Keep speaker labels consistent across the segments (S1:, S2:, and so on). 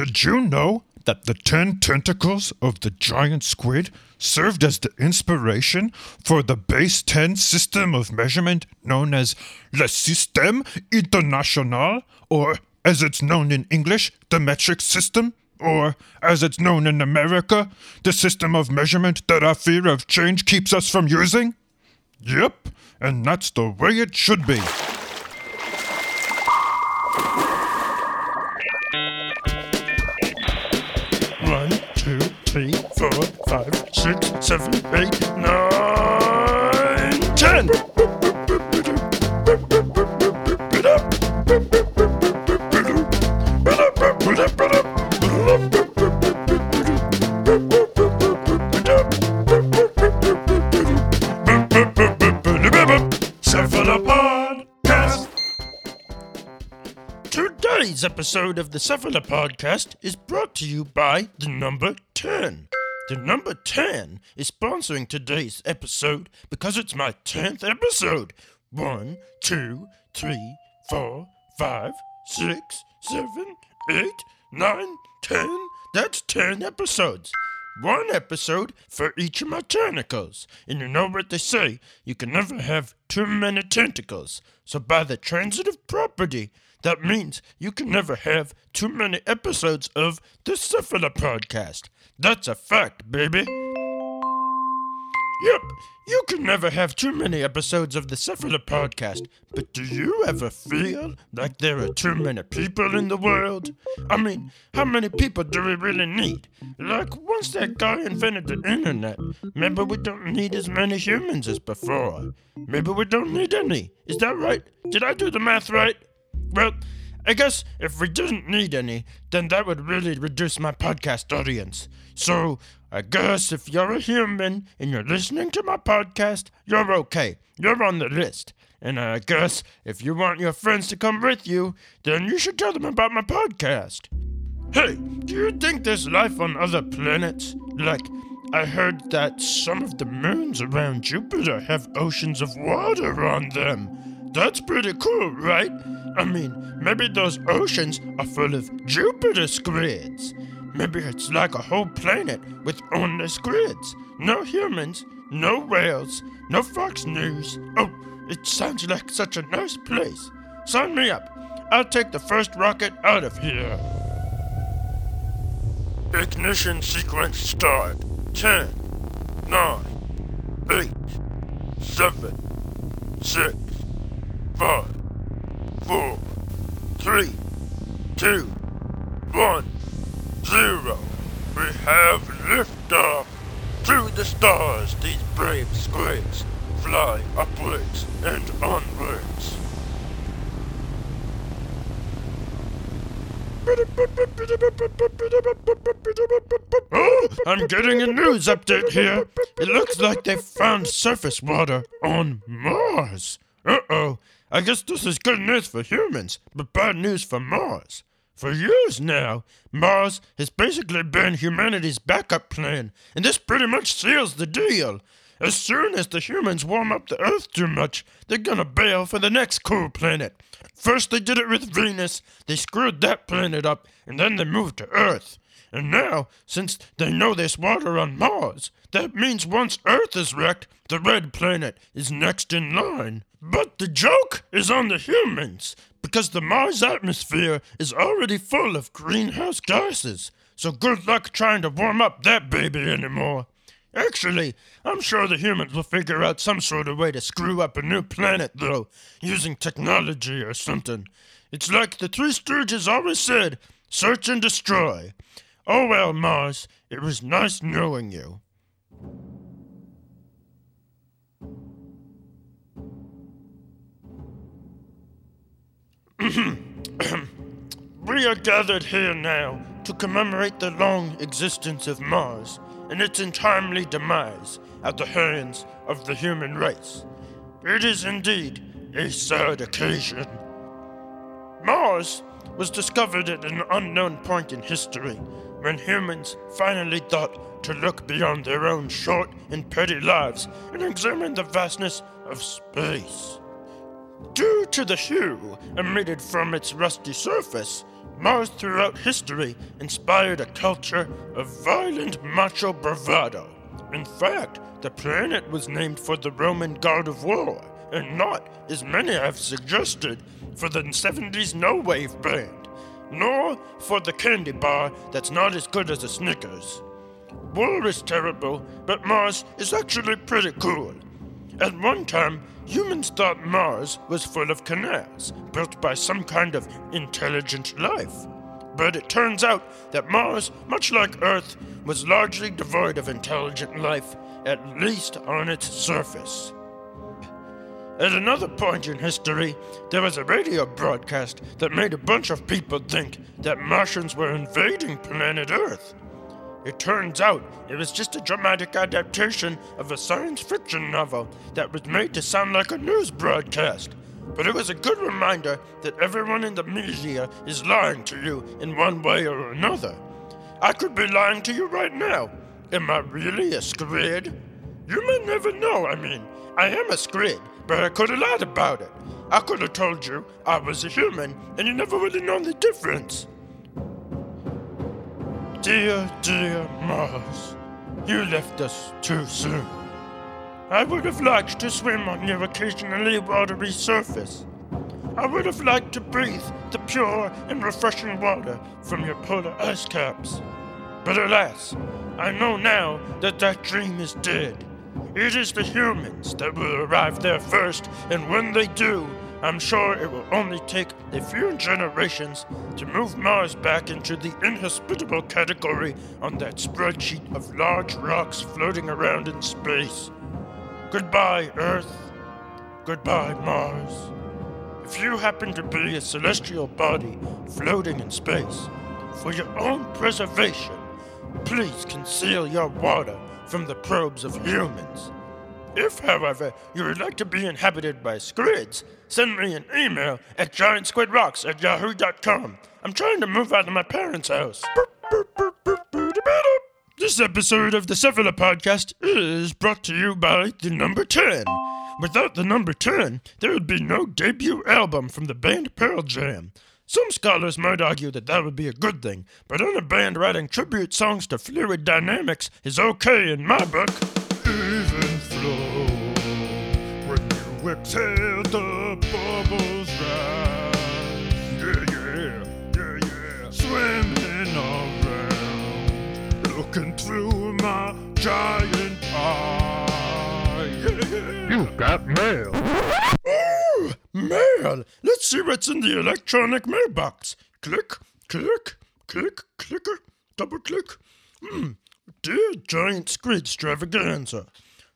S1: Did you know that the ten tentacles of the giant squid served as the inspiration for the base 10 system of measurement known as Le Système International, or as it's known in English, the metric system? Or, as it's known in America, the system of measurement that our fear of change keeps us from using? Yep, and that's the way it should be. Three, four, five, six, seven, eight, nine, episode of the Cephala Podcast is brought to you by the number 10. The number 10 is sponsoring today's episode because it's my 10th episode. One, two, three, four, five, six, seven, eight, nine, ten. That's 10 episodes. One episode for each of my tentacles. And you know what they say you can never have too many tentacles. So, by the transitive property, that means you can never have too many episodes of the Cephala podcast. That's a fact, baby. Yep, you can never have too many episodes of the Cephala podcast, but do you ever feel like there are too many people in the world? I mean, how many people do we really need? Like, once that guy invented the internet, maybe we don't need as many humans as before. Maybe we don't need any. Is that right? Did I do the math right? Well, I guess if we didn't need any, then that would really reduce my podcast audience. So, I guess if you're a human and you're listening to my podcast, you're okay. You're on the list. And I guess if you want your friends to come with you, then you should tell them about my podcast. Hey, do you think there's life on other planets? Like, I heard that some of the moons around Jupiter have oceans of water on them. That's pretty cool, right? I mean, maybe those oceans are full of Jupiter squids. Maybe it's like a whole planet with only squids. No humans, no whales, no Fox News. Oh, it sounds like such a nice place. Sign me up. I'll take the first rocket out of here. Ignition sequence start. 10, 9, 8, 7, 6, 5, 4, 3, 2, 1, 0. We have liftoff. Through the stars, these brave squids fly upwards and onwards. Oh, I'm getting a news update here. It looks like they found surface water on Mars. Uh oh. I guess this is good news for humans, but bad news for Mars. For years now, Mars has basically been humanity's backup plan, and this pretty much seals the deal. As soon as the humans warm up the Earth too much, they're gonna bail for the next cool planet. First, they did it with Venus, they screwed that planet up, and then they moved to Earth. And now, since they know there's water on Mars, that means once Earth is wrecked, the red planet is next in line. But the joke is on the humans, because the Mars atmosphere is already full of greenhouse gases. So good luck trying to warm up that baby anymore. Actually, I'm sure the humans will figure out some sort of way to screw up a new planet, though, using technology or something. It's like the Three Stooges always said search and destroy. Oh well, Mars, it was nice knowing you. we are gathered here now to commemorate the long existence of Mars and its untimely demise at the hands of the human race. It is indeed a sad occasion. Mars was discovered at an unknown point in history when humans finally thought to look beyond their own short and petty lives and examine the vastness of space. Due to the hue emitted from its rusty surface, Mars throughout history inspired a culture of violent macho bravado. In fact, the planet was named for the Roman god of war, and not, as many have suggested, for the 70s No Wave band, nor for the candy bar that's not as good as a Snickers. War is terrible, but Mars is actually pretty cool. At one time, humans thought Mars was full of canals, built by some kind of intelligent life. But it turns out that Mars, much like Earth, was largely devoid of intelligent life, at least on its surface. At another point in history, there was a radio broadcast that made a bunch of people think that Martians were invading planet Earth. It turns out it was just a dramatic adaptation of a science fiction novel that was made to sound like a news broadcast. But it was a good reminder that everyone in the media is lying to you in one way or another. I could be lying to you right now. Am I really a squid? You may never know, I mean. I am a squid, but I could have lied about it. I could have told you I was a human, and you never would have known the difference. Dear, dear Mars, you left us too soon. I would have liked to swim on your occasionally watery surface. I would have liked to breathe the pure and refreshing water from your polar ice caps. But alas, I know now that that dream is dead. It is the humans that will arrive there first, and when they do, I'm sure it will only take a few generations to move Mars back into the inhospitable category on that spreadsheet of large rocks floating around in space. Goodbye, Earth. Goodbye, Mars. If you happen to be a celestial body floating in space, for your own preservation, please conceal your water from the probes of humans. If, however, you would like to be inhabited by squids, send me an email at giantsquidrocks at yahoo.com. I'm trying to move out of my parents' house. This episode of the Cephala Podcast is brought to you by the number 10. Without the number 10, there would be no debut album from the band Pearl Jam. Some scholars might argue that that would be a good thing, but any band writing tribute songs to fluid dynamics is okay in my book. Even flow when you exhale, the bubbles rise. Yeah, yeah, yeah, yeah. Swimming around, looking through my giant eye. Yeah.
S2: You've got mail.
S1: Mail! Let's see what's in the electronic mailbox. Click, click, click, clicker, double click. Hmm. Dear Giant Squidstravaganza,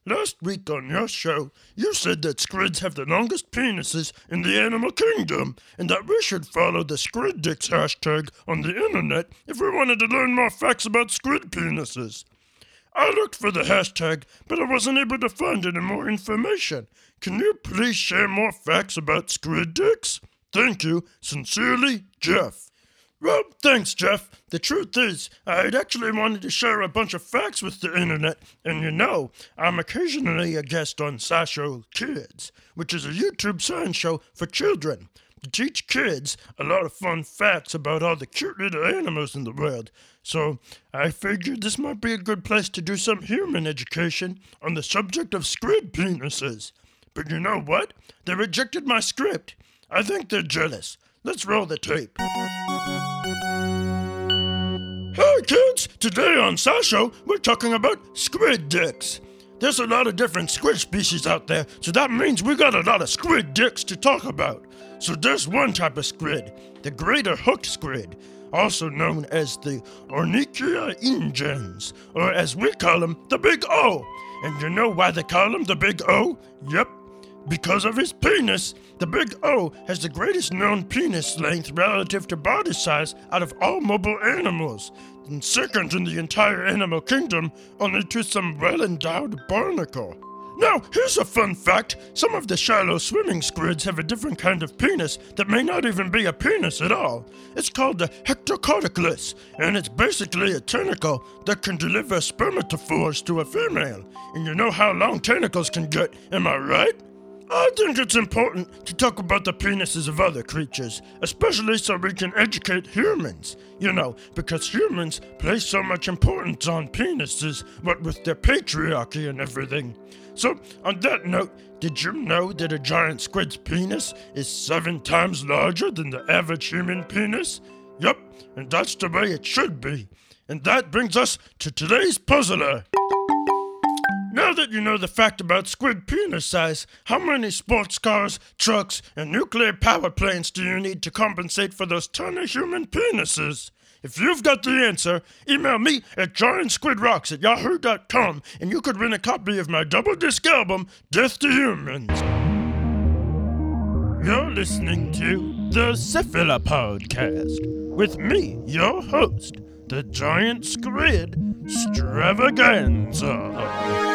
S1: last week on your show, you said that squids have the longest penises in the animal kingdom, and that we should follow the Squid Dicks hashtag on the internet if we wanted to learn more facts about squid penises. I looked for the hashtag, but I wasn't able to find any more information. Can you please share more facts about squid dicks? Thank you. Sincerely, Jeff. Well, thanks, Jeff. The truth is, I'd actually wanted to share a bunch of facts with the internet, and you know, I'm occasionally a guest on SciShow Kids, which is a YouTube science show for children to teach kids a lot of fun facts about all the cute little animals in the world. So I figured this might be a good place to do some human education on the subject of squid penises. But you know what? They rejected my script. I think they're jealous. Let's roll the tape. Hey kids! Today on SciShow, we're talking about squid dicks. There's a lot of different squid species out there, so that means we got a lot of squid dicks to talk about. So there's one type of squid, the greater hooked squid, also known as the Onykia ingens, or as we call him, the Big O. And you know why they call him the Big O? Yep, because of his penis. The Big O has the greatest known penis length relative to body size out of all mobile animals, and second in the entire animal kingdom, only to some well endowed barnacle. Now, here's a fun fact some of the shallow swimming squids have a different kind of penis that may not even be a penis at all. It's called the hectocotylus, and it's basically a tentacle that can deliver spermatophores to a female. And you know how long tentacles can get, am I right? I think it's important to talk about the penises of other creatures, especially so we can educate humans. You know, because humans place so much importance on penises, what with their patriarchy and everything. So, on that note, did you know that a giant squid's penis is seven times larger than the average human penis? Yup, and that's the way it should be. And that brings us to today's puzzler. Now that you know the fact about squid penis size, how many sports cars, trucks, and nuclear power plants do you need to compensate for those tiny human penises? If you've got the answer, email me at giantsquidrocks at yahoo.com and you could win a copy of my double disc album, Death to Humans. You're listening to the Cephalo Podcast with me, your host, the Giant Squid Extravaganza.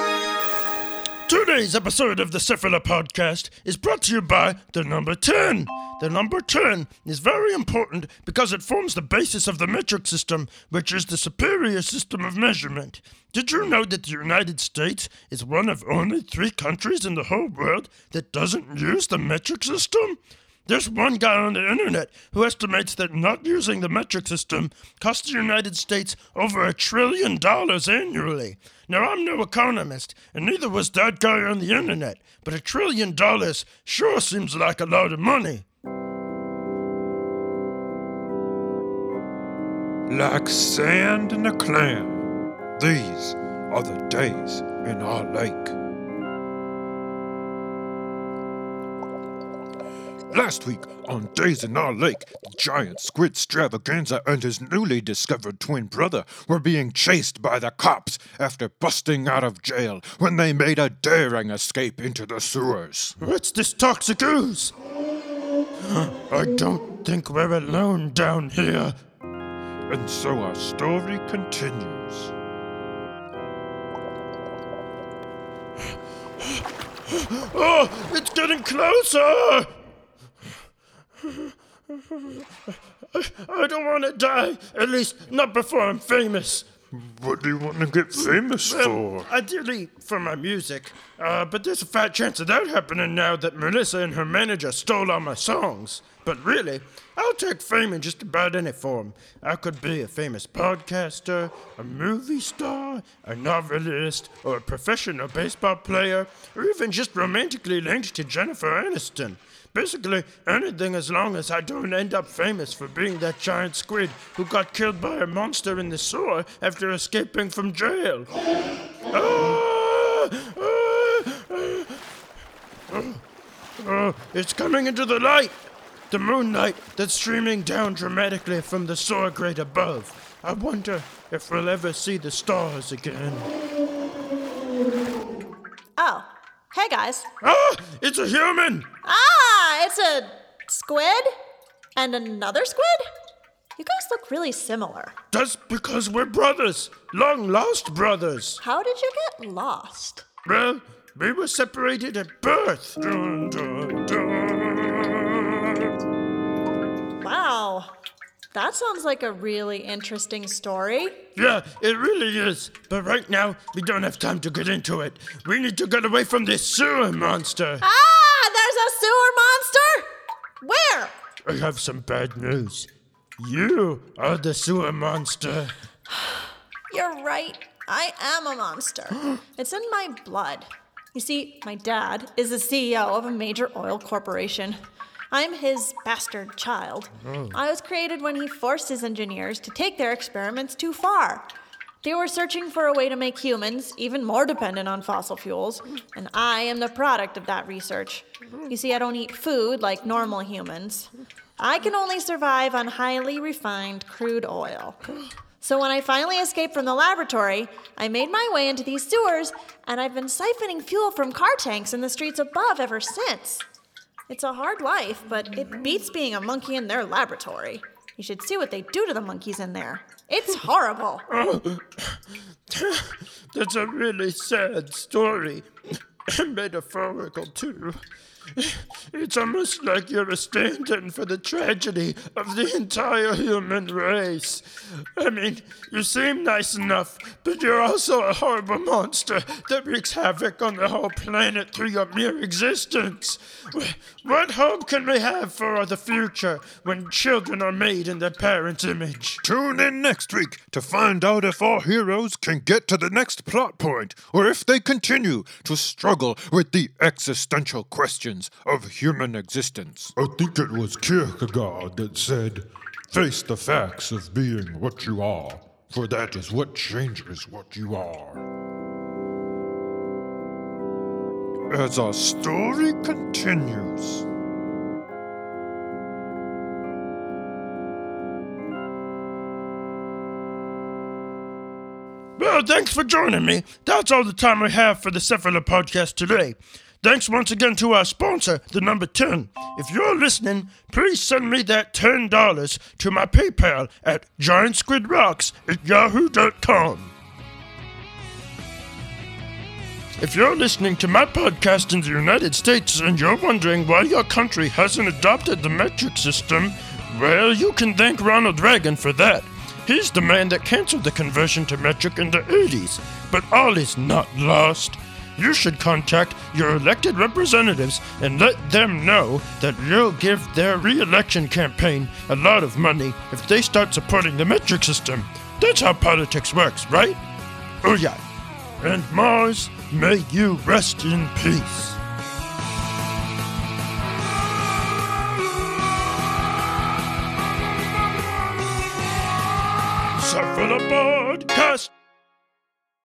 S1: Today's episode of the Cephalo Podcast is brought to you by the number 10. The number 10 is very important because it forms the basis of the metric system, which is the superior system of measurement. Did you know that the United States is one of only three countries in the whole world that doesn't use the metric system? There's one guy on the internet who estimates that not using the metric system costs the United States over a trillion dollars annually. Now, I'm no economist, and neither was that guy on the internet, but a trillion dollars sure seems like a lot of money.
S2: Like sand in a clam, these are the days in our lake. Last week on Days in Our Lake, the giant Squidstravaganza and his newly discovered twin brother were being chased by the cops after busting out of jail when they made a daring escape into the sewers.
S1: What's this toxic ooze? I don't think we're alone down here.
S2: And so our story continues.
S1: Oh, it's getting closer! I don't want to die. At least not before I'm famous.
S2: What do you want to get famous for?
S1: Ideally for my music. Uh, but there's a fat chance of that happening now that Melissa and her manager stole all my songs. But really, I'll take fame in just about any form. I could be a famous podcaster, a movie star, a novelist, or a professional baseball player, or even just romantically linked to Jennifer Aniston. Basically, anything as long as I don't end up famous for being that giant squid who got killed by a monster in the sewer after escaping from jail. Ah! Ah! Ah! Oh, it's coming into the light! The moonlight that's streaming down dramatically from the sewer grate above. I wonder if we'll ever see the stars again.
S3: Oh, hey guys.
S1: Ah! It's a human!
S3: Ah, it's a squid and another squid? You guys look really similar.
S1: That's because we're brothers, long lost brothers.
S3: How did you get lost?
S1: Well, we were separated at birth. Dun, dun, dun.
S3: Wow. That sounds like a really interesting story.
S1: Yeah, it really is. But right now, we don't have time to get into it. We need to get away from this sewer monster.
S3: Ah, Where?
S1: I have some bad news. You are the sewer monster.
S3: You're right. I am a monster. it's in my blood. You see, my dad is the CEO of a major oil corporation. I'm his bastard child. Oh. I was created when he forced his engineers to take their experiments too far. They were searching for a way to make humans even more dependent on fossil fuels, and I am the product of that research. You see, I don't eat food like normal humans. I can only survive on highly refined crude oil. So when I finally escaped from the laboratory, I made my way into these sewers, and I've been siphoning fuel from car tanks in the streets above ever since. It's a hard life, but it beats being a monkey in their laboratory. You should see what they do to the monkeys in there. It's horrible.
S1: That's a really sad story. Metaphorical, too. It's almost like you're a stand in for the tragedy of the entire human race. I mean, you seem nice enough, but you're also a horrible monster that wreaks havoc on the whole planet through your mere existence. What hope can we have for the future when children are made in their parents' image?
S2: Tune in next week to find out if our heroes can get to the next plot point or if they continue to struggle with the existential questions of human existence.
S4: I think it was Kierkegaard that said, Face the facts of being what you are, for that is what changes what you are.
S2: As our story continues.
S1: Well, thanks for joining me. That's all the time we have for the Cephala podcast today. Thanks once again to our sponsor, the number 10. If you're listening, please send me that $10 to my PayPal at giantsquidrocks at yahoo.com. If you're listening to my podcast in the United States and you're wondering why your country hasn't adopted the metric system, well, you can thank Ronald Reagan for that. He's the man that canceled the conversion to metric in the 80s. But all is not lost. You should contact your elected representatives and let them know that you'll give their re election campaign a lot of money if they start supporting the metric system. That's how politics works, right? Oh, yeah. And Mars, may you rest in peace. Cephala Podcast.